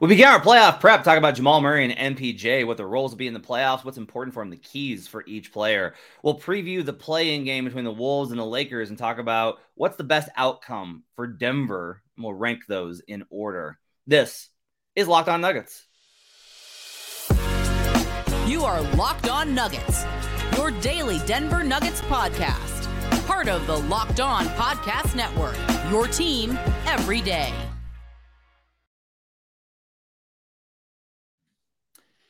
We begin our playoff prep, talk about Jamal Murray and MPJ, what their roles will be in the playoffs, what's important for them, the keys for each player. We'll preview the play-in game between the Wolves and the Lakers and talk about what's the best outcome for Denver. And we'll rank those in order. This is Locked On Nuggets. You are Locked On Nuggets, your daily Denver Nuggets podcast. Part of the Locked On Podcast Network, your team every day.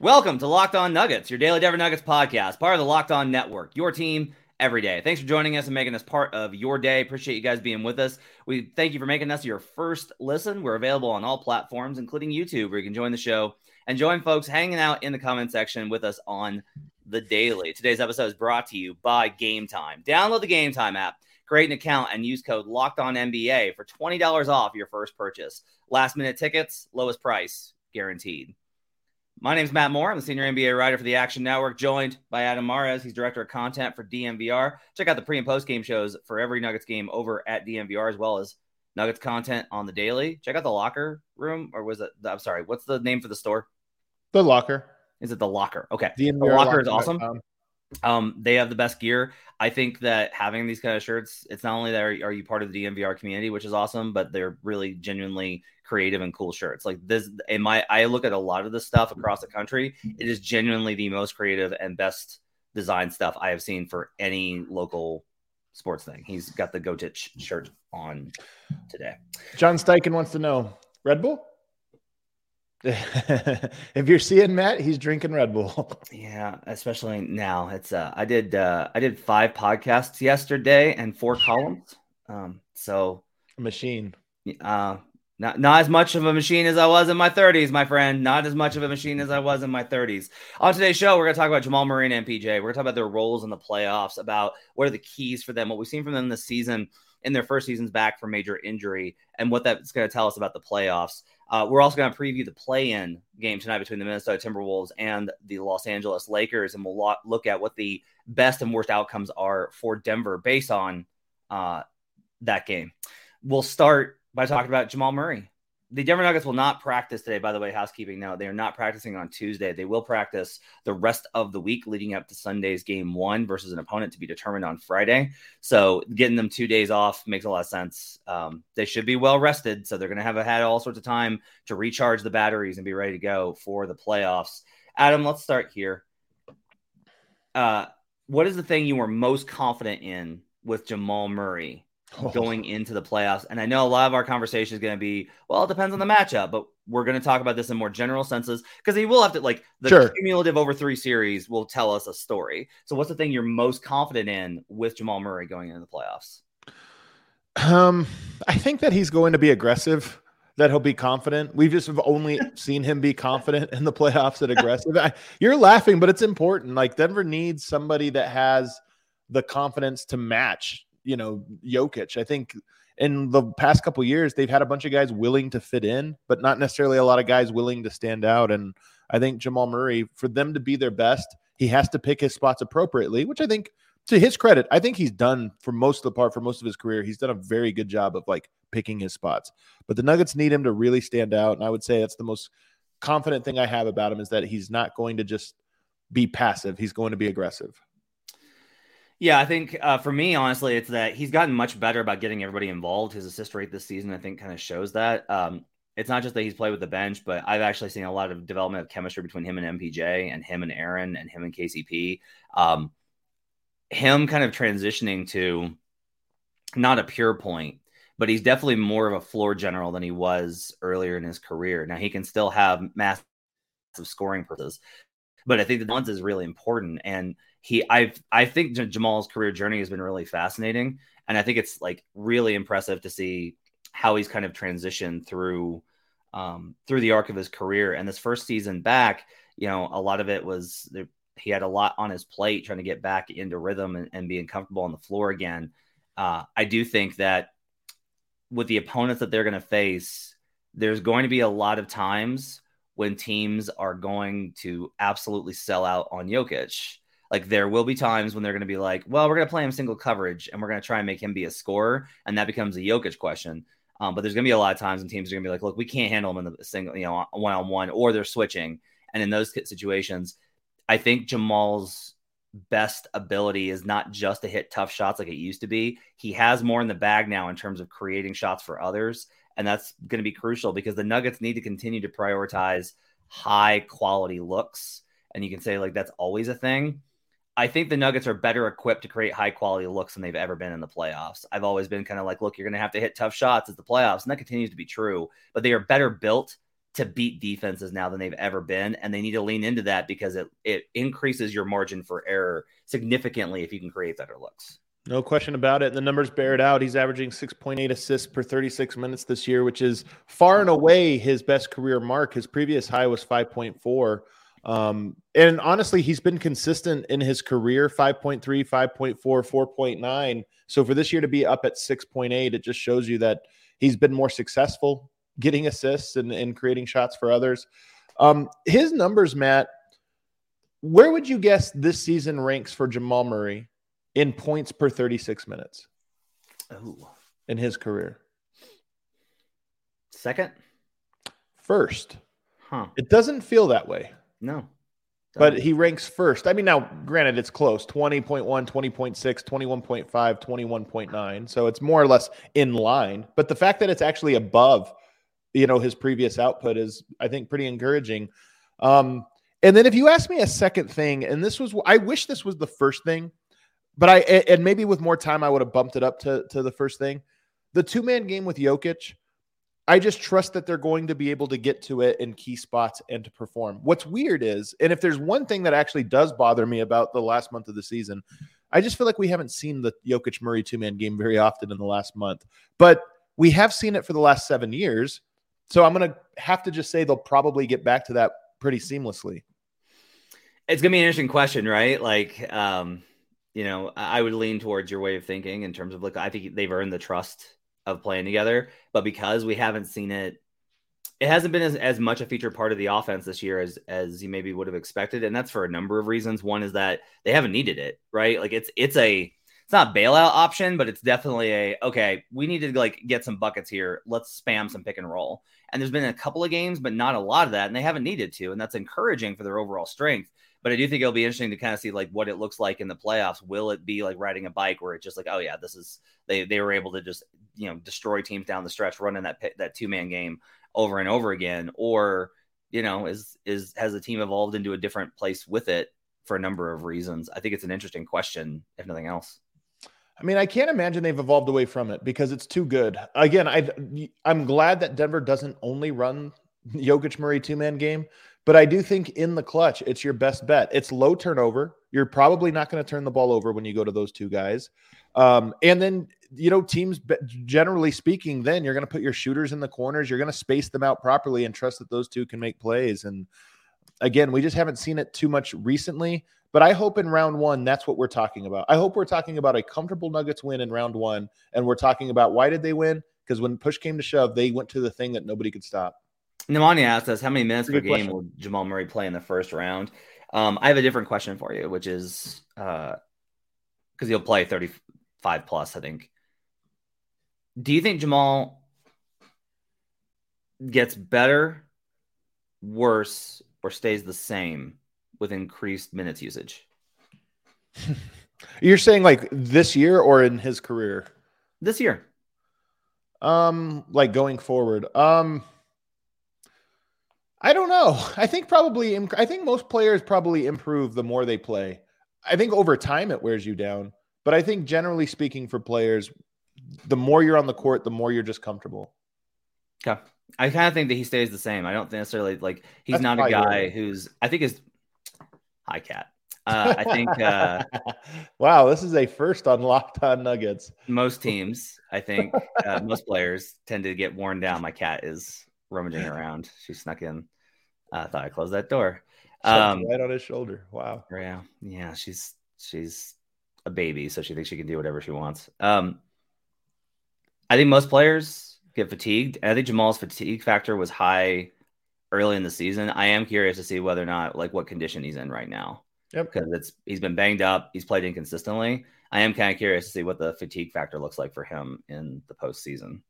Welcome to Locked On Nuggets, your daily Denver Nuggets podcast, part of the Locked On Network, your team every day. Thanks for joining us and making us part of your day. Appreciate you guys being with us. We thank you for making us your first listen. We're available on all platforms, including YouTube, where you can join the show and join folks hanging out in the comment section with us on the daily. Today's episode is brought to you by Game Time. Download the Game Time app, create an account, and use code Locked On NBA for twenty dollars off your first purchase. Last minute tickets, lowest price guaranteed. My name is Matt Moore. I'm the senior NBA writer for the Action Network, joined by Adam Mares. He's director of content for DNVR. Check out the pre and post game shows for every Nuggets game over at DNVR, as well as Nuggets content on the daily. Check out the locker room, or was it? I'm sorry, what's the name for the store? The locker. Is it the locker? Okay, DNVR the locker is awesome. Um, Um, they have the best gear. I think that having these kind of shirts, it's not only that are, are you part of the DNVR community, which is awesome, but they're really genuinely creative and cool shirts. Like this, in my, I look at a lot of this stuff across the country. It is genuinely the most creative and best design stuff I have seen for any local sports thing. He's got the Go Titch shirt on today. John Steichen wants to know Red Bull. if you're seeing Matt, he's drinking Red Bull. Yeah, especially now. It's uh, I did uh, I did five podcasts yesterday and four columns. Um, so Machine. Uh, not not as much of a machine as I was in my 30s, my friend. Not as much of a machine as I was in my 30s. On today's show, we're going to talk about Jamal Murray and MPJ. We're going to talk about their roles in the playoffs, about what are the keys for them, what we've seen from them this season in their first seasons back from major injury, and what that's going to tell us about the playoffs. Uh, we're also going to preview the play-in game tonight between the Minnesota Timberwolves and the Los Angeles Lakers, and we'll lo- look at what the best and worst outcomes are for Denver based on uh, that game. We'll start by talking about Jamal Murray. The Denver Nuggets will not practice today, by the way, housekeeping now. They are not practicing on Tuesday. They will practice the rest of the week leading up to Sunday's game one versus an opponent to be determined on Friday. So getting them two days off makes a lot of sense. Um, they should be well rested. So they're going to have had all sorts of time to recharge the batteries and be ready to go for the playoffs. Adam, let's start here. Uh, what is the thing you were most confident in with Jamal Murray going into the playoffs. And I know a lot of our conversation is going to be, well, it depends on the matchup, but we're going to talk about this in more general senses because he will have to, like, the Sure. cumulative over three series will tell us a story. So, what's the thing you're most confident in with Jamal Murray going into the playoffs? Um, I think that he's going to be aggressive. That he'll be confident. We've just have only seen him be confident in the playoffs and aggressive. I, you're laughing, but it's important. Like Denver needs somebody that has the confidence to match, you know, Jokic. I think in the past couple years, they've had a bunch of guys willing to fit in, but not necessarily a lot of guys willing to stand out. And I think Jamal Murray, for them to be their best, he has to pick his spots appropriately, which I think to his credit, I think he's done for most of the part for most of his career. He's done a very good job of like picking his spots. But the Nuggets need him to really stand out. And I would say that's the most confident thing I have about him is that he's not going to just be passive. He's going to be aggressive. Yeah, I think uh, for me, honestly, it's that he's gotten much better about getting everybody involved. His assist rate this season, I think, kind of shows that. Um, it's not just that he's played with the bench, but I've actually seen a lot of development of chemistry between him and MPJ and him and Aaron and him and KCP. Um, him kind of transitioning to not a pure point, but he's definitely more of a floor general than he was earlier in his career. Now he can still have massive scoring purposes, but I think the balance is really important. And he, I, I think Jamal's career journey has been really fascinating, and I think it's like really impressive to see how he's kind of transitioned through, um, through the arc of his career. And this first season back, you know, a lot of it was there, he had a lot on his plate trying to get back into rhythm and, and being comfortable on the floor again. Uh, I do think that with the opponents that they're going to face, there's going to be a lot of times when teams are going to absolutely sell out on Jokic. Like there will be times when they're going to be like, well, we're going to play him single coverage and we're going to try and make him be a scorer. And that becomes a Jokic question. Um, but there's going to be a lot of times when teams are going to be like, look, we can't handle him in the single, you know, one on one, or they're switching. And in those situations, I think Jamal's best ability is not just to hit tough shots like it used to be. He has more in the bag now in terms of creating shots for others. And that's going to be crucial because the Nuggets need to continue to prioritize high quality looks. And you can say, like, that's always a thing. I think the Nuggets are better equipped to create high quality looks than they've ever been in the playoffs. I've always been kind of like, look, you're going to have to hit tough shots at the playoffs. And that continues to be true. But they are better built to beat defenses now than they've ever been. And they need to lean into that because it, it increases your margin for error significantly if you can create better looks. No question about it. The numbers bear it out. He's averaging 6.8 assists per 36 minutes this year, which is far and away his best career mark. His previous high was 5.4. Um, and honestly, he's been consistent in his career 5.3, 5.4, 4.9. So for this year to be up at 6.8, it just shows you that he's been more successful getting assists and, and creating shots for others. Um, his numbers, Matt, where would you guess this season ranks for Jamal Murray in points per 36 minutes Ooh. in his career? Second? First. Huh. It doesn't feel that way. No. But he ranks first. I mean, now, granted, it's close 20.1, 20.6, 21.5, 21.9. So it's more or less in line. But the fact that it's actually above you know his previous output is i think pretty encouraging um and then if you ask me a second thing and this was i wish this was the first thing but i and maybe with more time i would have bumped it up to to the first thing the two man game with Jokic I just trust that they're going to be able to get to it in key spots and to perform. What's weird is, and if there's one thing that actually does bother me about the last month of the season, I just feel like we haven't seen the Jokic Murray two man game very often in the last month. But we have seen it for the last seven years. So I'm going to have to just say they'll probably get back to that pretty seamlessly. It's going to be an interesting question, right? Like, um, you know, I would lean towards your way of thinking in terms of like, I think they've earned the trust of playing together, but because we haven't seen it, it hasn't been as, as much a feature part of the offense this year as as you maybe would have expected, and that's for a number of reasons. One is that they haven't needed it, right? Like it's it's a it's not bailout option, but it's definitely a okay. We need to like get some buckets here. Let's spam some pick and roll. And there's been a couple of games, but not a lot of that, and they haven't needed to, and that's encouraging for their overall strength. But I do think it'll be interesting to kind of see like what it looks like in the playoffs. Will it be like riding a bike where it's just like, oh yeah, this is they they were able to just you know destroy teams down the stretch, running that that two man game over and over again, or you know is is has the team evolved into a different place with it for a number of reasons? I think it's an interesting question, if nothing else. I mean, I can't imagine they've evolved away from it because it's too good. Again, I I'm glad that Denver doesn't only run Jokic Murray two man game, but I do think in the clutch, it's your best bet. It's low turnover. You're probably not going to turn the ball over when you go to those two guys. Um, and then, you know, teams, generally speaking, then you're going to put your shooters in the corners. You're going to space them out properly and trust that those two can make plays. And again, we just haven't seen it too much recently. But I hope in round one, that's what we're talking about. I hope we're talking about a comfortable Nuggets win in round one. And we're talking about why did they win? Because when push came to shove, they went to the thing that nobody could stop. Nemani asked us how many minutes per game question. will Jamal Murray play in the first round? Um, I have a different question for you, which is because uh, he'll play 35 plus, I think. Do you think Jamal gets better, worse, or stays the same with increased minutes usage. You're saying like this year or in his career? This year. Um, like going forward. Um, I don't know. I think probably. I think most players probably improve the more they play. I think over time it wears you down, but I think generally speaking for players, the more you're on the court, the more you're just comfortable. Yeah. I kind of think that he stays the same. I don't necessarily like he's That's not a guy who's I think his Hi, Cat. Uh, I think. Uh, wow, this is a first on Locked On Nuggets. Most teams, I think, uh, most players tend to get worn down. My cat is rummaging around. She snuck in. I thought I closed that door. Um, right on his shoulder. Wow. Yeah, yeah. She's she's a baby, so she thinks she can do whatever she wants. Um, I think most players get fatigued. I think Jamal's fatigue factor was high early in the season. I am curious to see whether or not like what condition he's in right now. Yep. Because it's he's been banged up, he's played inconsistently. I am kind of curious to see what the fatigue factor looks like for him in the postseason.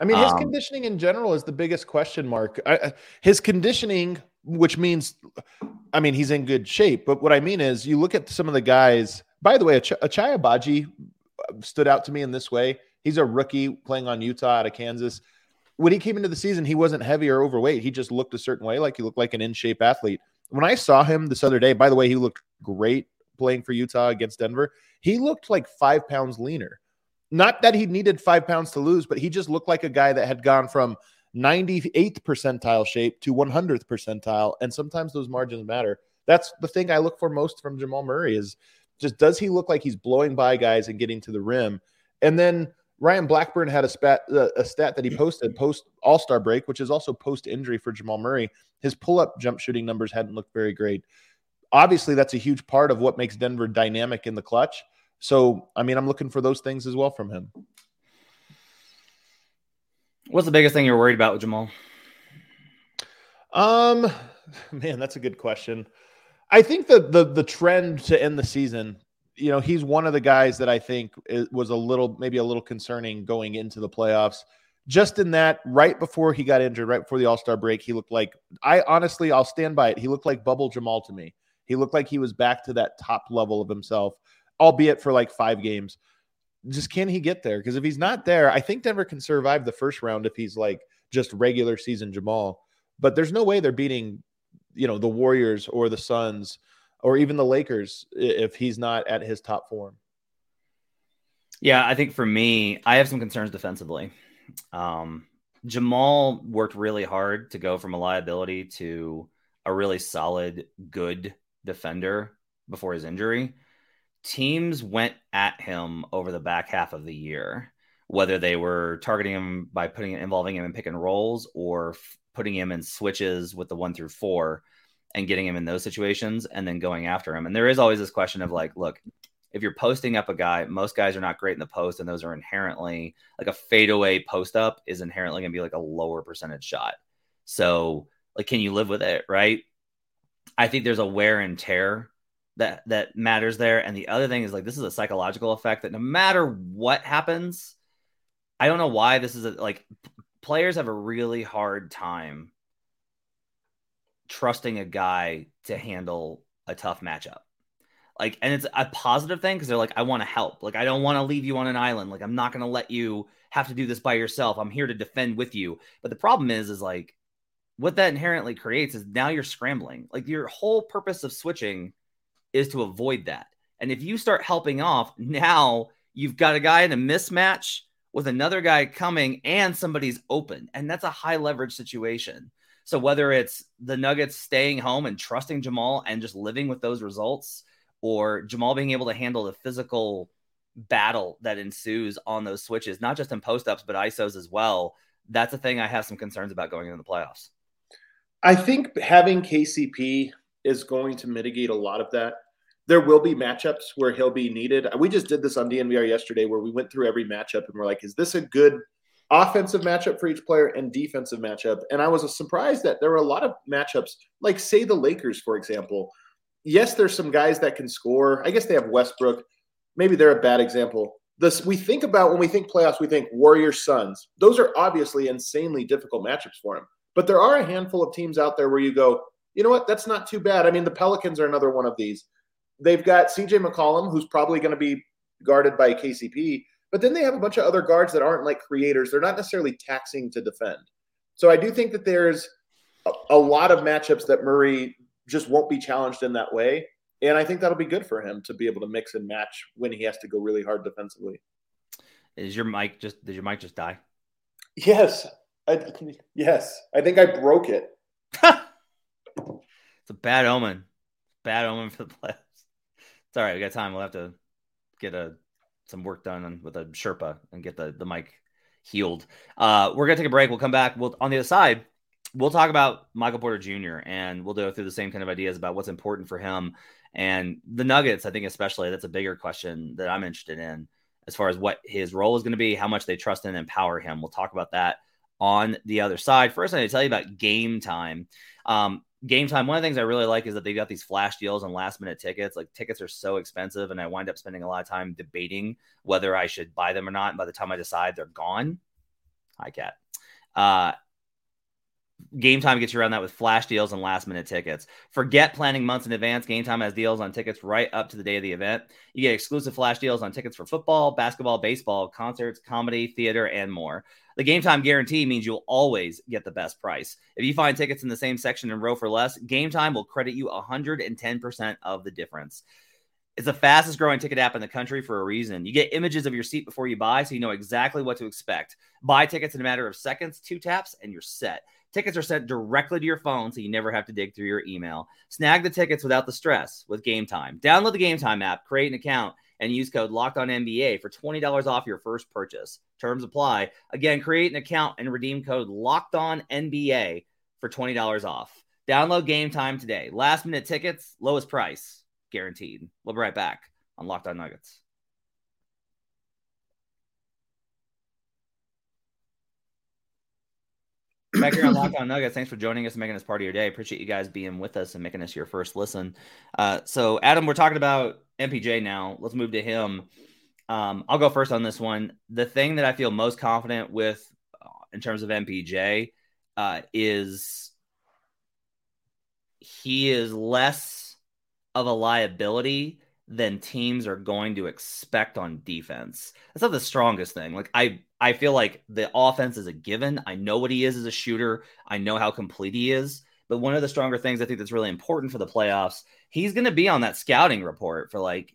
I mean, his um, conditioning in general is the biggest question mark. I, his conditioning, which means, I mean, he's in good shape. But what I mean is, you look at some of the guys. By the way, Ach- Ochai Agbaji stood out to me in this way. He's a rookie playing on Utah out of Kansas. When he came into the season, he wasn't heavy or overweight. He just looked a certain way, like he looked like an in shape athlete. When I saw him this other day, by the way, he looked great playing for Utah against Denver. He looked like five pounds leaner. Not that he needed five pounds to lose, but he just looked like a guy that had gone from 98th percentile shape to 100th percentile. And sometimes those margins matter. That's the thing I look for most from Jamal Murray is just does he look like he's blowing by guys and getting to the rim? And then Ryan Blackburn had a, spat, uh, a stat that he posted post All Star break, which is also post injury for Jamal Murray. His pull up jump shooting numbers hadn't looked very great. Obviously, that's a huge part of what makes Denver dynamic in the clutch. So, I mean, I'm looking for those things as well from him. What's the biggest thing you're worried about with Jamal? Um, man, that's a good question. I think the the the trend to end the season, you know, he's one of the guys that I think was a little maybe a little concerning going into the playoffs. Just in that, right before he got injured, right before the All Star break, he looked like I honestly, I'll stand by it. He looked like Bubble Jamal to me. He looked like he was back to that top level of himself, albeit for like five games. Just can he get there? Because if he's not there, I think Denver can survive the first round if he's like just regular season Jamal. But there's no way they're beating you know the Warriors or the Suns or even the Lakers if he's not at his top form. Yeah, I think for me, I have some concerns defensively. Um, Jamal worked really hard to go from a liability to a really solid, good defender before his injury. Teams went at him over the back half of the year, whether they were targeting him by putting involving him in pick and rolls or putting him in switches with the one through four and getting him in those situations and then going after him. And there is always this question of like, look, if you're posting up a guy, most guys are not great in the post, and those are inherently like a fadeaway post up is inherently going to be like a lower percentage shot. So, like, can you live with it? Right. I think there's a wear and tear that that matters there. And the other thing is like this is a psychological effect that no matter what happens, I don't know why this is a, like players have a really hard time trusting a guy to handle a tough matchup. Like, and it's a positive thing because they're like, I want to help. Like, I don't want to leave you on an island. Like, I'm not going to let you have to do this by yourself. I'm here to defend with you. But the problem is, is like, what that inherently creates is now you're scrambling. Like, your whole purpose of switching is to avoid that. And if you start helping off, now you've got a guy in a mismatch with another guy coming and somebody's open. And that's a high leverage situation. So whether it's the Nuggets staying home and trusting Jamal and just living with those results, or Jamal being able to handle the physical battle that ensues on those switches, not just in post ups, but ISOs as well, that's a thing I have some concerns about going into the playoffs. I think having KCP is going to mitigate a lot of that there will be matchups where he'll be needed. We just did this on DNVR yesterday where we went through every matchup and we're like, is this a good offensive matchup for each player and defensive matchup? And I was surprised that there were a lot of matchups, like say the Lakers, for example. Yes, there's some guys that can score. I guess they have Westbrook. Maybe they're a bad example. This we think about when we think playoffs, we think Warriors Suns. Those are obviously insanely difficult matchups for him. But there are a handful of teams out there where you go, you know what, that's not too bad. I mean, the Pelicans are another one of these they've got CJ McCollum, who's probably going to be guarded by KCP, but then they have a bunch of other guards that aren't like creators. They're not necessarily taxing to defend. So I do think that there's a, a lot of matchups that Murray just won't be challenged in that way. And I think that'll be good for him to be able to mix and match when he has to go really hard defensively. Is your mic just did your mic just die? Yes. I, yes. I think I broke it. it's a bad omen. Bad omen for the playoffs. It's all right. We got time. We'll have to get a some work done with a Sherpa and get the the mic healed. Uh, we're gonna take a break. We'll come back. We'll on the other side. We'll talk about Michael Porter Jr. and we'll go through the same kind of ideas about what's important for him and the Nuggets. I think especially that's a bigger question that I'm interested in as far as what his role is going to be, how much they trust and empower him. We'll talk about that on the other side. First, I need to tell you about game time. Um, game time. One of the things I really like is that they've got these flash deals and last minute tickets. Like tickets are so expensive, and I wind up spending a lot of time debating whether I should buy them or not. And by the time I decide, they're gone. Hi, cat. Uh, Game Time gets you around that with flash deals and last minute tickets. Forget planning months in advance. Game Time has deals on tickets right up to the day of the event. You get exclusive flash deals on tickets for football, basketball, baseball, concerts, comedy, theater, and more. The Game Time guarantee means you'll always get the best price. If you find tickets in the same section and row for less, Game Time will credit you 110% of the difference. It's the fastest growing ticket app in the country for a reason. You get images of your seat before you buy, so you know exactly what to expect. Buy tickets in a matter of seconds, two taps, and you're set. Tickets are sent directly to your phone, so you never have to dig through your email. Snag the tickets without the stress with Game Time. Download the Game Time app, create an account, and use code Locked On NBA for twenty dollars off your first purchase. Terms apply. Again, create an account and redeem code Locked On NBA for twenty dollars off. Download Game Time today. Last minute tickets, lowest price, guaranteed. We'll be right back on Locked On Nuggets. Back here on Locked On Nuggets, thanks for joining us and making us part of your day. Appreciate you guys being with us and making us your first listen. Uh, so, Adam, we're talking about MPJ now. Let's move to him. Um, I'll go first on this one. The thing that I feel most confident with uh, in terms of MPJ uh, is he is less of a liability than teams are going to expect on defense. That's not the strongest thing. Like I I feel like the offense is a given. I know what he is as a shooter. I know how complete he is. But one of the stronger things I think that's really important for the playoffs, he's going to be on that scouting report for like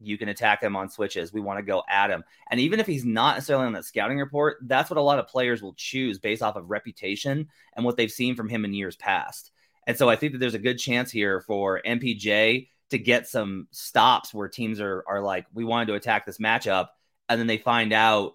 you can attack him on switches. We want to go at him. And even if he's not necessarily on that scouting report, that's what a lot of players will choose based off of reputation and what they've seen from him in years past. And so I think that there's a good chance here for MPJ to get some stops where teams are are like, we wanted to attack this matchup, and then they find out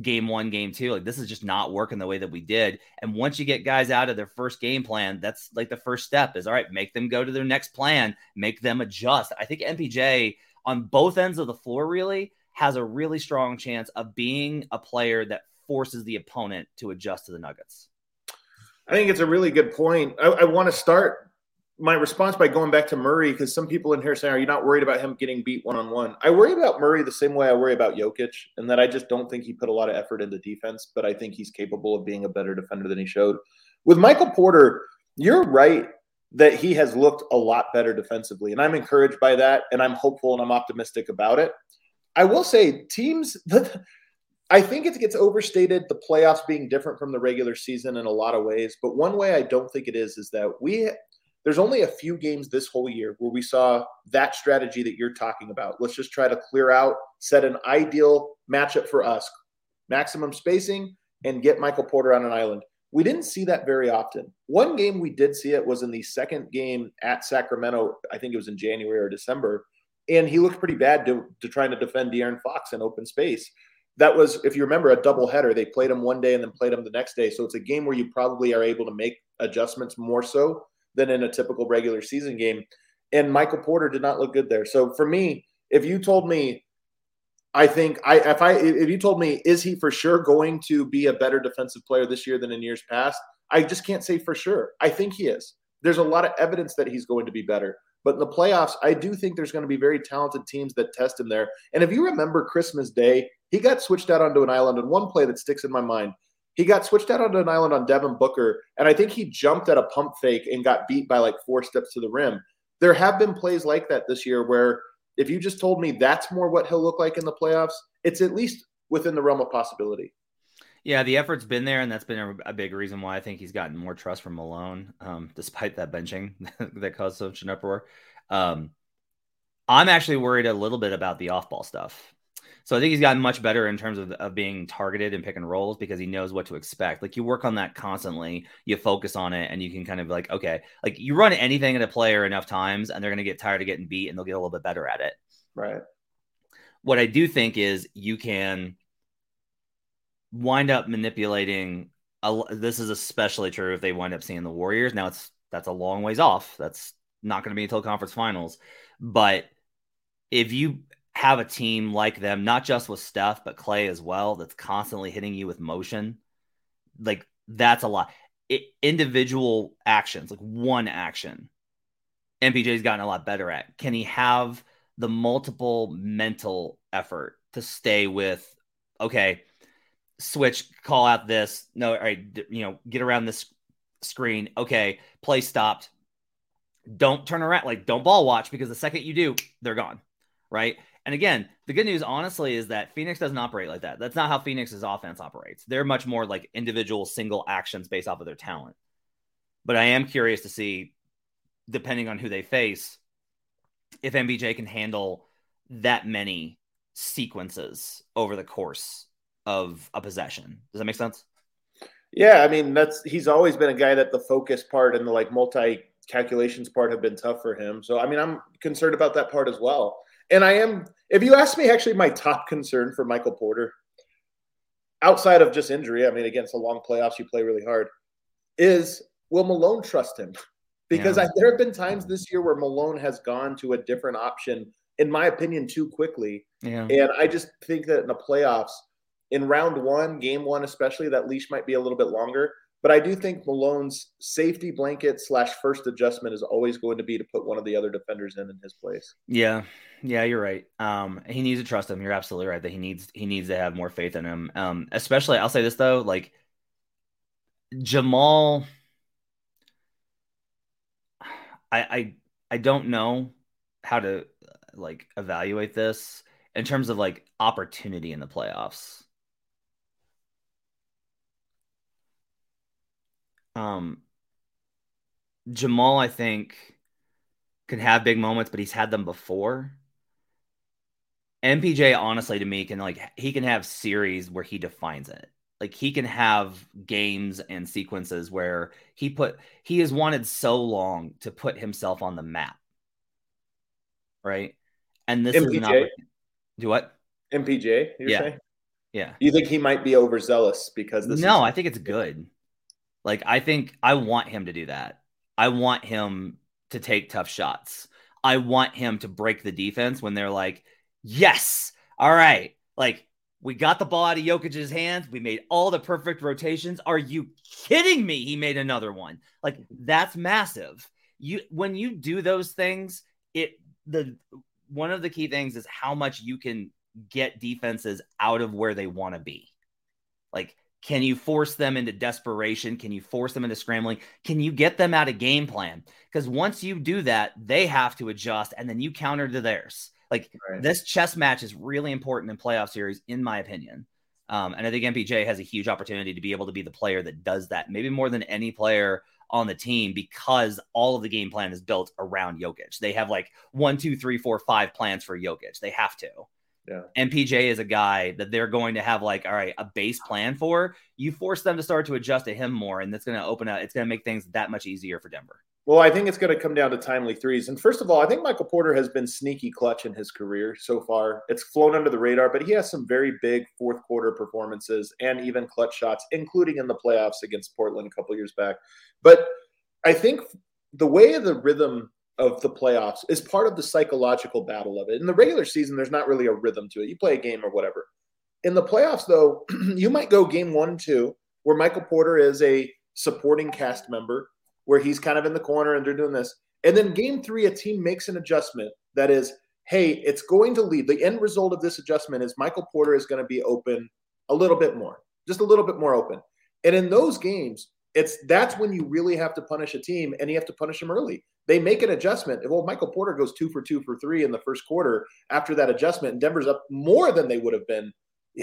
game one, game two, like this is just not working the way that we did. And once you get guys out of their first game plan, that's like the first step is all right, make them go to their next plan, make them adjust. I think MPJ on both ends of the floor really has a really strong chance of being a player that forces the opponent to adjust to the Nuggets. I think it's a really good point. I, I want to start my response by going back to Murray because some people in here saying, "Are you not worried about him getting beat one on one?" I worry about Murray the same way I worry about Jokic, and that I just don't think he put a lot of effort into defense, but I think he's capable of being a better defender than he showed. With Michael Porter, you're right that he has looked a lot better defensively, and I'm encouraged by that, and I'm hopeful and I'm optimistic about it. I will say, teams. I think it gets overstated the playoffs being different from the regular season in a lot of ways, but one way I don't think it is is that we there's only a few games this whole year where we saw that strategy that you're talking about. Let's just try to clear out, set an ideal matchup for us, maximum spacing, and get Michael Porter on an island. We didn't see that very often. One game we did see it was in the second game at Sacramento. I think it was in January or December. And he looked pretty bad to, to trying to defend De'Aaron Fox in open space. That was, if you remember, a doubleheader. They played him one day and then played him the next day. So it's a game where you probably are able to make adjustments more so than in a typical regular season game. And Michael Porter did not look good there. So for me, if you told me, I think I if I if you told me is he for sure going to be a better defensive player this year than in years past, I just can't say for sure. I think he is. There's a lot of evidence that he's going to be better. But in the playoffs, I do think there's going to be very talented teams that test him there. And if you remember Christmas Day, he got switched out onto an island. And one play that sticks in my mind he got switched out onto an island on Devin Booker, and I think he jumped at a pump fake and got beat by like four steps to the rim. There have been plays like that this year where if you just told me that's more what he'll look like in the playoffs, it's at least within the realm of possibility. Yeah, the effort's been there, and that's been a, a big reason why I think he's gotten more trust from Malone, um, despite that benching that caused such an uproar. Um, I'm actually worried a little bit about the off ball stuff. So I think he's gotten much better in terms of, of being targeted and pick and rolls because he knows what to expect. Like you work on that constantly, you focus on it, and you can kind of like, okay, like you run anything at a player enough times, and they're going to get tired of getting beat, and they'll get a little bit better at it. Right. What I do think is you can wind up manipulating. A, this is especially true if they wind up seeing the Warriors. Now it's that's a long ways off. That's not going to be until conference finals, but if you have a team like them, not just with Steph, but Clay as well, that's constantly hitting you with motion. Like that's a lot. individual actions, like one action, MPJ's gotten a lot better at. Can he have the multiple mental effort to stay with, okay, switch, call out this, no, all right, you know, get around this screen. Okay, play stopped. Don't turn around, like don't ball watch because the second you do, they're gone. Right. And again, the good news, honestly, is that Phoenix doesn't operate like that. That's not how Phoenix's offense operates. They're much more like individual single actions based off of their talent. But I am curious to see, depending on who they face, if MPJ can handle that many sequences over the course of a possession. Does that make sense? Yeah, I mean that's he's always been a guy that the focus part and the like multi calculations part have been tough for him. So I mean I'm concerned about that part as well. And I am if you ask me actually my top concern for Michael Porter outside of just injury, I mean against the long playoffs you play really hard is will Malone trust him? Because yeah. I, there have been times this year where Malone has gone to a different option in my opinion too quickly. Yeah. And I just think that in the playoffs in round one, game one, especially, that leash might be a little bit longer. But I do think Malone's safety blanket slash first adjustment is always going to be to put one of the other defenders in in his place. Yeah, yeah, you're right. Um, he needs to trust him. You're absolutely right that he needs he needs to have more faith in him. Um, especially, I'll say this though, like Jamal, I I I don't know how to like evaluate this in terms of like opportunity in the playoffs. Um, Jamal, I think, can have big moments, but he's had them before. MPJ, honestly, to me, can like he can have series where he defines it. Like he can have games and sequences where he put he has wanted so long to put himself on the map, right? And this MPJ. is an opportunity. Do what? MPJ? yeah. Saying? Yeah. You think he might be overzealous because this? No, is- I think it's good. Like I think I want him to do that. I want him to take tough shots. I want him to break the defense when they're like, "Yes, all right." Like we got the ball out of Jokic's hands. We made all the perfect rotations. Are you kidding me? He made another one. Like that's massive. You when you do those things, it the one of the key things is how much you can get defenses out of where they want to be. Like can you force them into desperation? Can you force them into scrambling? Can you get them out of game plan? Because once you do that, they have to adjust and then you counter to theirs. Like right. this chess match is really important in playoff series, in my opinion. Um, and I think MPJ has a huge opportunity to be able to be the player that does that, maybe more than any player on the team, because all of the game plan is built around Jokic. They have like one, two, three, four, five plans for Jokic. They have to. Yeah. MPJ is a guy that they're going to have like, all right, a base plan for. You force them to start to adjust to him more, and that's going to open up. It's going to make things that much easier for Denver. Well, I think it's going to come down to timely threes. And first of all, I think Michael Porter has been sneaky clutch in his career so far. It's flown under the radar, but he has some very big fourth quarter performances and even clutch shots, including in the playoffs against Portland a couple years back. But I think the way the rhythm of the playoffs is part of the psychological battle of it. In the regular season, there's not really a rhythm to it. You play a game or whatever. In the playoffs, though, you might go game one, two, where Michael Porter is a supporting cast member, where he's kind of in the corner and they're doing this. And then game three, a team makes an adjustment that is, hey, it's going to lead. The end result of this adjustment is Michael Porter is going to be open a little bit more, just a little bit more open. And in those games, it's that's when you really have to punish a team and you have to punish them early they make an adjustment. Well, Michael Porter goes two for two for three in the first quarter after that adjustment, and Denver's up more than they would have been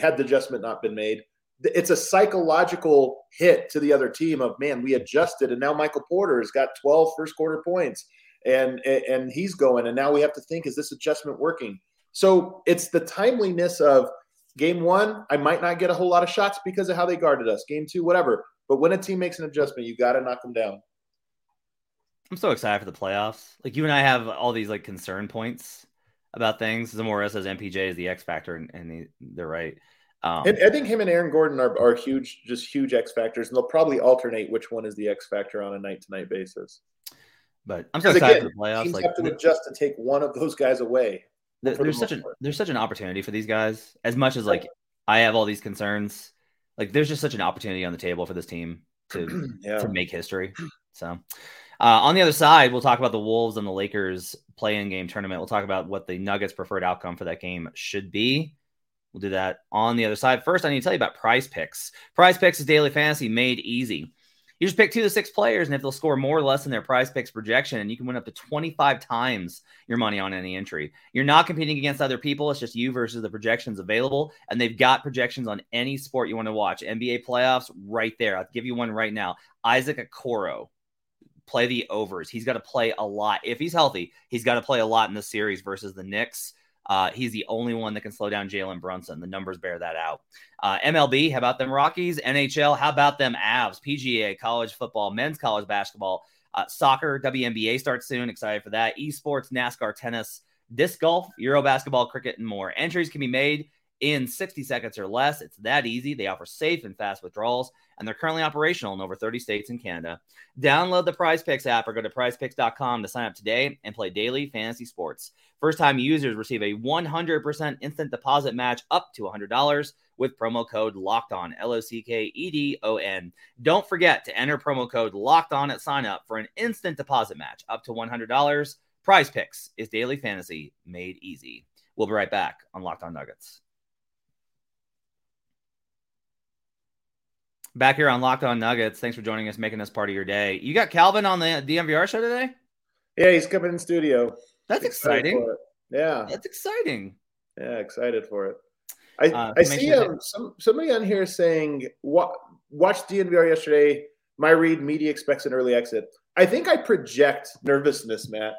had the adjustment not been made. It's a psychological hit to the other team of man, we adjusted, and now Michael Porter has got 12 first quarter points, and and he's going, and now we have to think, is this adjustment working? So it's the timeliness of game one. I might not get a whole lot of shots because of how they guarded us. Game two, whatever. But when a team makes an adjustment, you got to knock them down. I'm so excited for the playoffs. Like you and I have all these like concern points about things. Zamora says MPJ is the X factor, and, and they're right. Um, I think him and Aaron Gordon are, are huge, just huge X factors, and they'll probably alternate which one is the X factor on a night to night basis. But I'm so excited again, for the playoffs. Teams like, have to adjust to take one of those guys away. The, there's the such an there's such an opportunity for these guys. As much as like I have all these concerns, like there's just such an opportunity on the table for this team to Yeah. to make history. So, uh, on the other side, we'll talk about the Wolves and the Lakers play-in game tournament. We'll talk about what the Nuggets' preferred outcome for that game should be. We'll do that on the other side. First, I need to tell you about Prize Picks. Prize Picks is daily fantasy made easy. You just pick two to six players, and if they'll score more or less than their Prize Picks projection, and you can win up to 25 times your money on any entry. You're not competing against other people; it's just you versus the projections available, and they've got projections on any sport you want to watch. NBA playoffs, right there. I'll give you one right now. Isaac Okoro play the overs. He's got to play a lot. If he's healthy, he's got to play a lot in the series versus the Knicks. Uh, he's the only one that can slow down Jalen Brunson. The numbers bear that out. Uh, MLB, how about them Rockies? NHL, how about them Avs? PGA, college football, men's college basketball, uh, soccer, WNBA starts soon. Excited for that. Esports, NASCAR, tennis, disc golf, Euro basketball, cricket, and more. Entries can be made in 60 seconds or less. It's that easy. They offer safe and fast withdrawals, and they're currently operational in over 30 states and Canada. Download the Prize Picks app or go to prizepicks.com to sign up today and play daily fantasy sports. First time users receive a 100% instant deposit match up to $100 with promo code locked on, L O C K E D O N. Don't forget to enter promo code locked on at sign up for an instant deposit match up to $100. Prize Picks is daily fantasy made easy. We'll be right back on Locked On Nuggets. Back here on Locked On Nuggets. Thanks for joining us, making us part of your day. You got Calvin on the DNVR show today? Yeah, he's coming in studio. That's exciting. Yeah, That's exciting. yeah, excited for it. I, Uh, I see sure um, some somebody on here saying wa- watch DNVR yesterday. My read media expects an early exit. I think I project nervousness, Matt.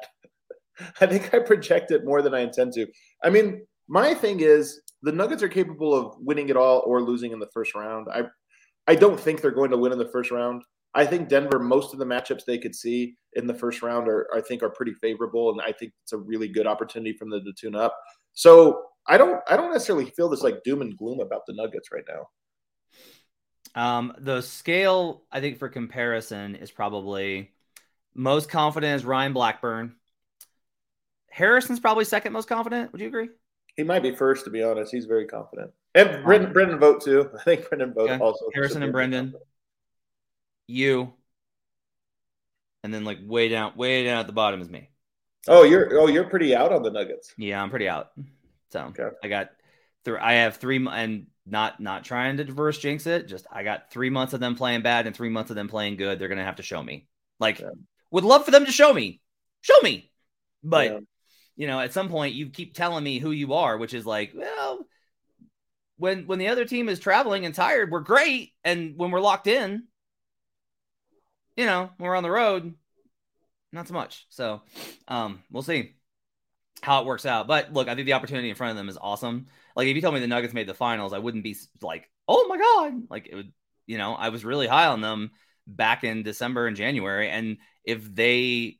I think I project it more than I intend to. I mean, my thing is the Nuggets are capable of winning it all or losing in the first round. I I don't think they're going to win in the first round. I think Denver, most of the matchups they could see in the first round are I think are pretty favorable, and I think it's a really good opportunity for them to tune up. So I don't I don't necessarily feel this like doom and gloom about the Nuggets right now. Um, the scale, I think, for comparison is probably most confident is Ryan Blackburn. Harrison's probably second most confident. Would you agree? He might be first, to be honest. He's very confident. And um, Brendan, Brendan Vogt too. I think Brendan Vogt Okay. also. Harrison and Brendan. You. And then like way down, way down at the bottom is me. Oh, you're oh you're pretty out on the Nuggets. Yeah, I'm pretty out. So Okay. I got three. I have three, and not not trying to reverse jinx it. Just I got three months of them playing bad and three months of them playing good. They're gonna have to show me. Like, Yeah. would love for them to show me, show me. But Yeah. you know, at some point, you keep telling me who you are, which is like, well, when when the other team is traveling and tired, we're great, and when we're locked in, you know, we're on the road, not so much. So, um, we'll see how it works out. But look, I think the opportunity in front of them is awesome. Like if you told me the Nuggets made the finals, I wouldn't be like, oh my god, like it would. You know, I was really high on them back in December and January, and if they,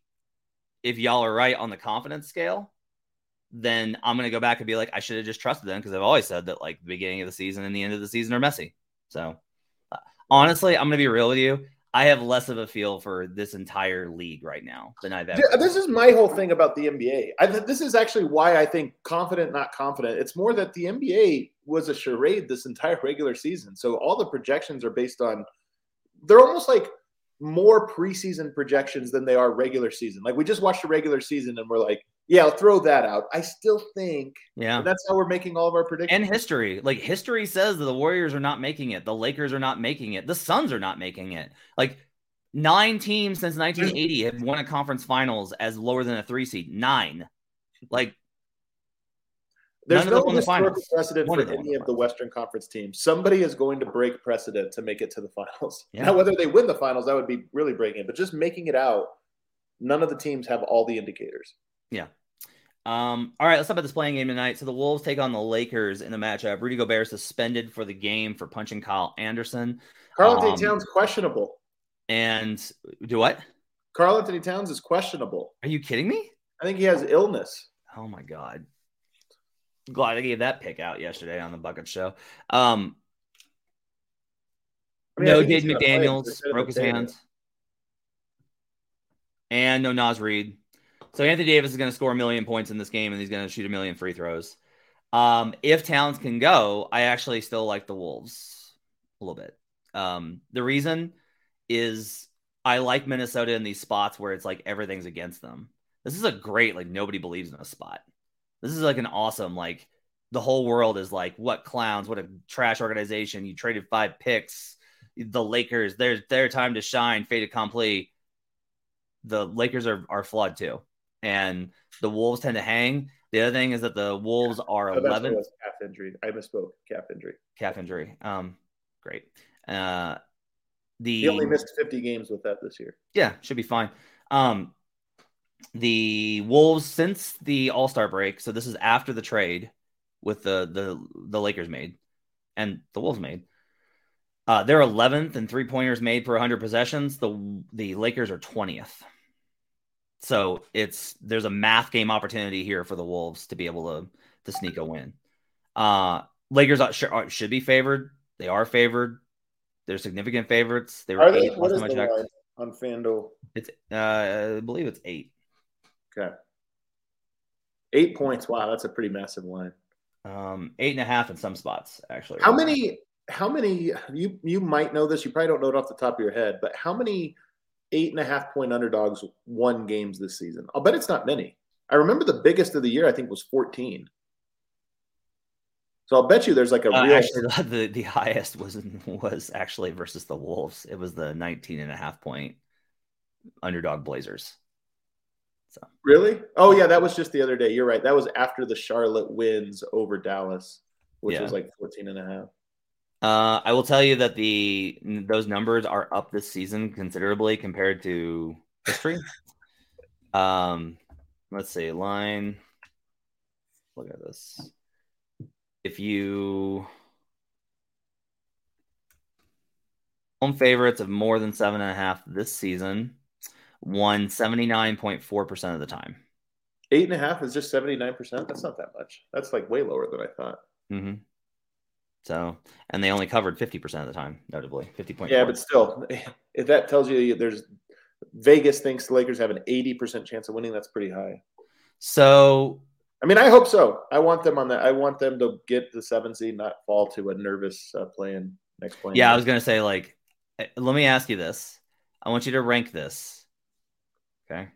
if y'all are right on the confidence scale, then I'm gonna go back and be like, I should have just trusted them because I've always said that like the beginning of the season and the end of the season are messy. So uh, honestly, I'm gonna be real with you. I have less of a feel for this entire league right now than I've ever. This is my whole thing about the NBA. I, this is actually why I think confident, not confident. It's more that the NBA was a charade this entire regular season. So all the projections are based on, they're almost like more preseason projections than they are regular season. Like we just watched the regular season and we're like, yeah, I'll throw that out. I still think yeah. that's how we're making all of our predictions. and history. Like history says that the Warriors are not making it, the Lakers are not making it, the Suns are not making it. Like nine teams since 1980 have won a conference finals as lower than a three seed. Nine. Like There's None of them no won the historical precedent One for of any of the Western Conference teams. Somebody is going to break precedent to make it to the finals. Yeah. Now, whether they win the finals, that would be really breaking it. But just making it out, none of the teams have all the indicators. Um, all right, let's talk about this play-in game tonight. So the Wolves take on the Lakers in the matchup. Rudy Gobert suspended for the game for punching Kyle Anderson. Karl-Anthony Um, Towns questionable. And do what? Karl-Anthony Towns is questionable. Are you kidding me? I think he has illness. Oh my god. Glad I gave that pick out yesterday on the bucket show. Um I mean, no Jaden McDaniels broke his hands. And no Naz Reid. So Anthony Davis is going to score a million points in this game and he's going to shoot a million free throws. Um, if Towns can go, I actually still like the Wolves a little bit. Um, the reason is I like Minnesota in these spots where it's like everything's against them. This is a great like nobody believes in a spot. This is like an awesome like the whole world is like what clowns, what a trash organization. You traded five picks. The Lakers, there's their time to shine, fait accompli. The Lakers are are flawed too, and the Wolves tend to hang. The other thing is that the Wolves are Oh, that's what it eleven was, calf injury. I misspoke. Calf injury. calf injury. Um, great. Uh, the He only missed 50 games with that this year. yeah, should be fine. Um, the Wolves since the All Star break, so this is after the trade with the the the Lakers made and the Wolves made. Uh, they're 11th in three pointers made per 100 possessions. The the Lakers are 20th. So it's there's a math game opportunity here for the Wolves to be able to to sneak a win. Uh, Lakers are, should, are, should be favored. They are favored. They're significant favorites. They were Are they? eight What last time I the checked. line on FanDuel? It's uh, I believe it's eight. Okay. Eight points. Wow, that's a pretty massive line. Um, eight and a half in some spots, actually. How many? How many? You you might know this. You probably don't know it off the top of your head, but how many eight and a half point underdogs won games this season? I'll bet it's not many. I remember the biggest of the year. I think was fourteen. So I'll bet you there's like a Uh, real. actually, the, the highest was was actually versus the Wolves. It was the 19 and a half point underdog Blazers. So Really? Oh yeah, that was just the other day. You're right. That was after the Charlotte wins over Dallas, which Yeah. was like 14 and a half. Uh, I will tell you that the those numbers are up this season considerably compared to history. um, let's see, line. Look at this. If you home favorites of more than seven and a half this season won 79.4% of the time. Eight and a half is just 79%. That's not that much. That's like way lower than I thought. hmm So, and they only covered 50% of the time, notably 50.4. Yeah, but still, if that tells you there's Vegas thinks the Lakers have an 80% chance of winning, that's pretty high. so I mean, I hope so. I want them on that. I want them to get the seven seed, not fall to a nervous uh, playing next play. yeah, I was going to say, like, eh, let me ask you this. I want you to rank this. Okay.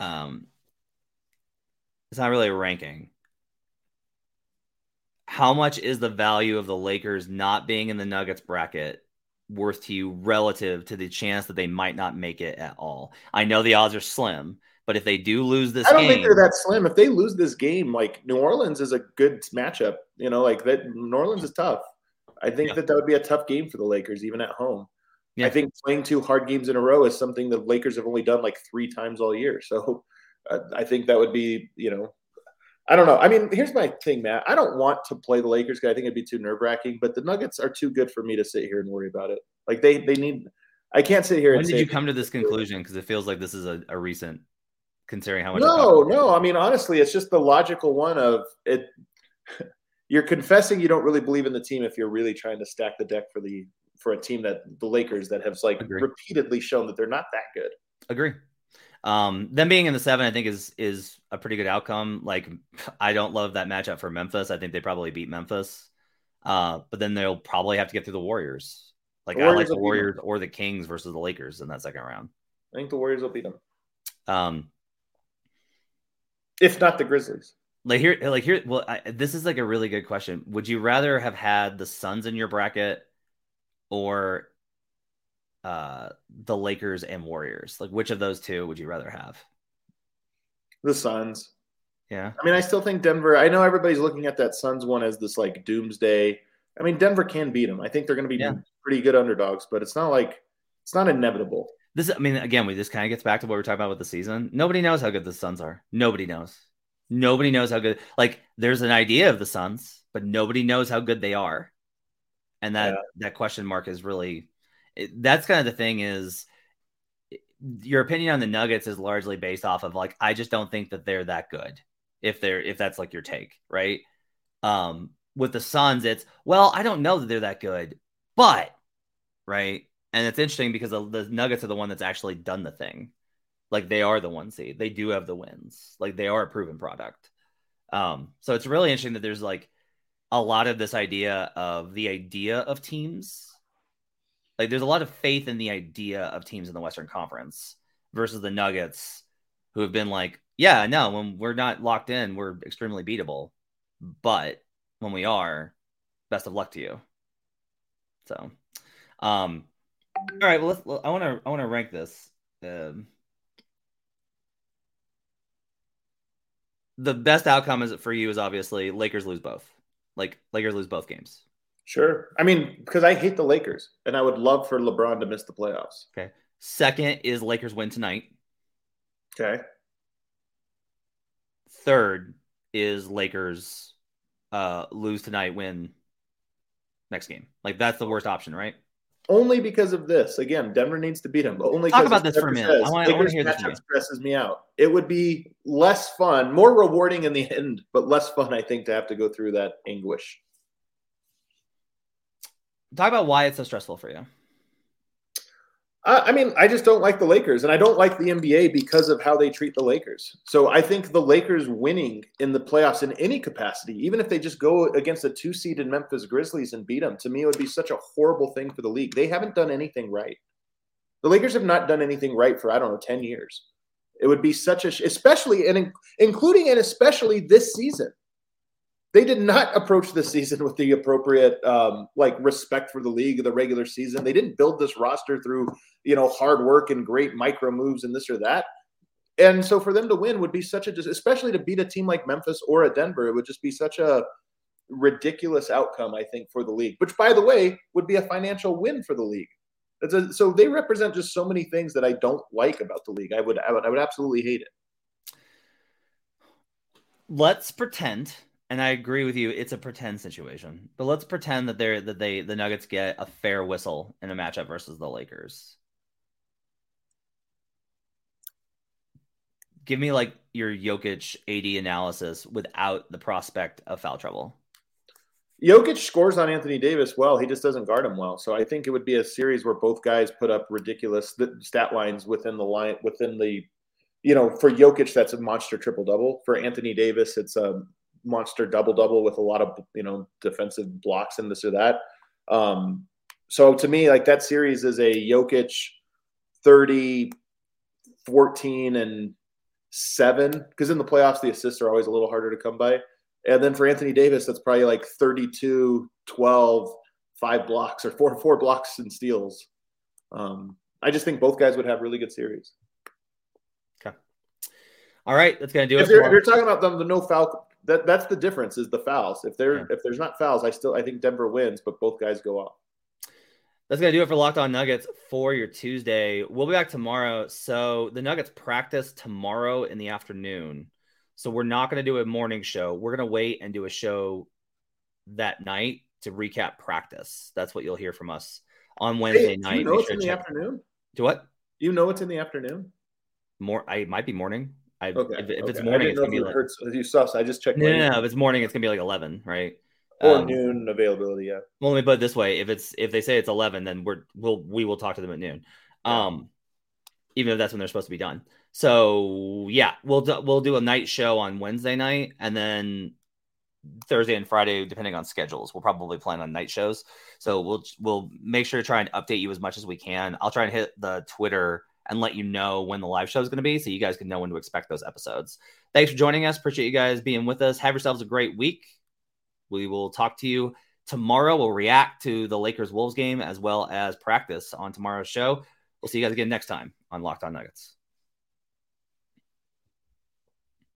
Um, it's not really a ranking. How much is the value of the Lakers not being in the Nuggets bracket worth to you relative to the chance that they might not make it at all? I know the odds are slim, but if they do lose this I don't game, think they're that slim. If they lose this game, like New Orleans is a good matchup. You know, like that. New Orleans is tough. I think Yeah. that that would be a tough game for the Lakers, even at home. Yeah. I think playing two hard games in a row is something the Lakers have only done like three times all year. So uh, I think that would be, you know, I don't know. I mean, here's my thing, Matt. I don't want to play the Lakers because I think it'd be too nerve wracking. But the Nuggets are too good for me to sit here and worry about it. Like they they need. I can't sit here when and did you come to this conclusion? Because it feels like this is a, a recent, considering how much. No, no. I mean, honestly, it's just the logical one of it. You're confessing you don't really believe in the team if you're really trying to stack the deck for the for a team that the Lakers that have like Agree. repeatedly shown that they're not that good. Agree. Um, them being in the seven, I think is is a pretty good outcome. Like, I don't love that matchup for Memphis. I think they probably beat Memphis, uh, but then they'll probably have to get through the Warriors. Like, The I like the Warriors or the Kings versus the Lakers in that second round. I think the Warriors will beat them, Um, if not the Grizzlies. like here, like here. Well, I, this is like a really good question. Would you rather have had the Suns in your bracket or uh the Lakers and Warriors? Like, which of those two would you rather have? The Suns. Yeah. I mean, I still think Denver. I know everybody's looking at that Suns one as this like doomsday. I mean, Denver can beat them. I think they're going to be Yeah. pretty good underdogs, but it's not like it's not inevitable. This, I mean, again, we this kind of gets back to what we we're talking about with the season. Nobody knows how good the Suns are. Nobody knows. Nobody knows how good. Like, there's an idea of the Suns, but nobody knows how good they are. And that Yeah. that question mark is really. That's kind of the thing is, your opinion on the Nuggets is largely based off of like I just don't think that they're that good. If they're if that's like your take, right? Um, with the Suns, it's well, I don't know that they're that good, but right. And it's interesting because the, the Nuggets are the one that's actually done the thing. Like they are the one seed. They do have the wins. Like they are a proven product. Um, so it's really interesting that there's like a lot of this idea of the idea of teams Like there's a lot of faith in the idea of teams in the Western Conference versus the Nuggets, who have been like, yeah, no, when we're not locked in, we're extremely beatable. But when we are, best of luck to you. So, um, all right. Well, let's. I want to. I want to rank this. Um, the best outcome is for you is obviously Lakers lose both. Like Lakers lose both games. Sure. I mean, because I hate the Lakers, and I would love for LeBron to miss the playoffs. Okay. Second is Lakers win tonight. Okay. Third is Lakers uh, lose tonight, win next game. Like that's the worst option, right? Only because of this. Again, Denver needs to beat them. But only talk about this for a minute. says, I wanna- I wanna hear this stresses me out. It would be less fun, more rewarding in the end, but less fun, I think, to have to go through that anguish. Talk about why it's so stressful for you. I mean, I just don't like the Lakers, and I don't like the NBA because of how they treat the Lakers. So I think the Lakers winning in the playoffs in any capacity, even if they just go against a two seed in Memphis Grizzlies and beat them, to me, it would be such a horrible thing for the league. They haven't done anything right. The Lakers have not done anything right for, I don't know, 10 years. It would be such a, especially, and in- including and especially this season. They did not approach this season with the appropriate, um, like, respect for the league, of the regular season. They didn't build this roster through you know, hard work and great micro moves and this or that. And so for them to win would be such a, especially to beat a team like Memphis or a Denver, it would just be such a ridiculous outcome, I think, for the league, which by the way, would be a financial win for the league. A, so they represent just so many things that I don't like about the league. I would, I would, I would absolutely hate it. Let's pretend, and I agree with you, it's a pretend situation. But let's pretend that they're that they the Nuggets get a fair whistle in a matchup versus the Lakers. Give me like your Jokic AD analysis without the prospect of foul trouble. Jokic scores on Anthony Davis well. He just doesn't guard him well. So I think it would be a series where both guys put up ridiculous stat lines within the line, within the, you know, for Jokic, that's a monster triple double. For Anthony Davis, it's a monster double double with a lot of, you know, defensive blocks and this or that. Um, so to me, like that series is a Jokic 30, 14, and seven. Because in the playoffs, the assists are always a little harder to come by. And then for Anthony Davis, that's probably like 32, 12, five blocks or four, four blocks and steals. Um, I just think both guys would have really good series. Okay. All right, that's gonna do it. You're, if you're talking about them, the no foul, that that's the difference is the fouls. If there Yeah. if there's not fouls, I still I think Denver wins, but both guys go off. That's gonna do it for Locked On Nuggets for your Tuesday. We'll be back tomorrow. So the Nuggets practice tomorrow in the afternoon. So we're not gonna do a morning show. We're gonna wait and do a show that night to recap practice. That's what you'll hear from us on Wednesday Hey, night. you know it's sure in the afternoon? Do what? You know it's in the afternoon. More? I might be morning. I Okay. if, if it's okay. I morning, it's know gonna if be you like if you saw. So I just checked. no, no, no. If it's morning, it's gonna be like eleven, right? Or Um, noon availability. Yeah. Well, let me put it this way: if it's if they say it's eleven, then we're we'll we will talk to them at noon. Um, even if that's when they're supposed to be done. So yeah, we'll do, we'll do a night show on Wednesday night, and then Thursday and Friday, depending on schedules, we'll probably plan on night shows. So we'll we'll make sure to try and update you as much as we can. I'll try and hit the Twitter and let you know when the live show is going to be, so you guys can know when to expect those episodes. Thanks for joining us. Appreciate you guys being with us. Have yourselves a great week. We will talk to you tomorrow. We'll react to the Lakers Wolves game as well as practice on tomorrow's show. We'll see you guys again next time on Locked On Nuggets.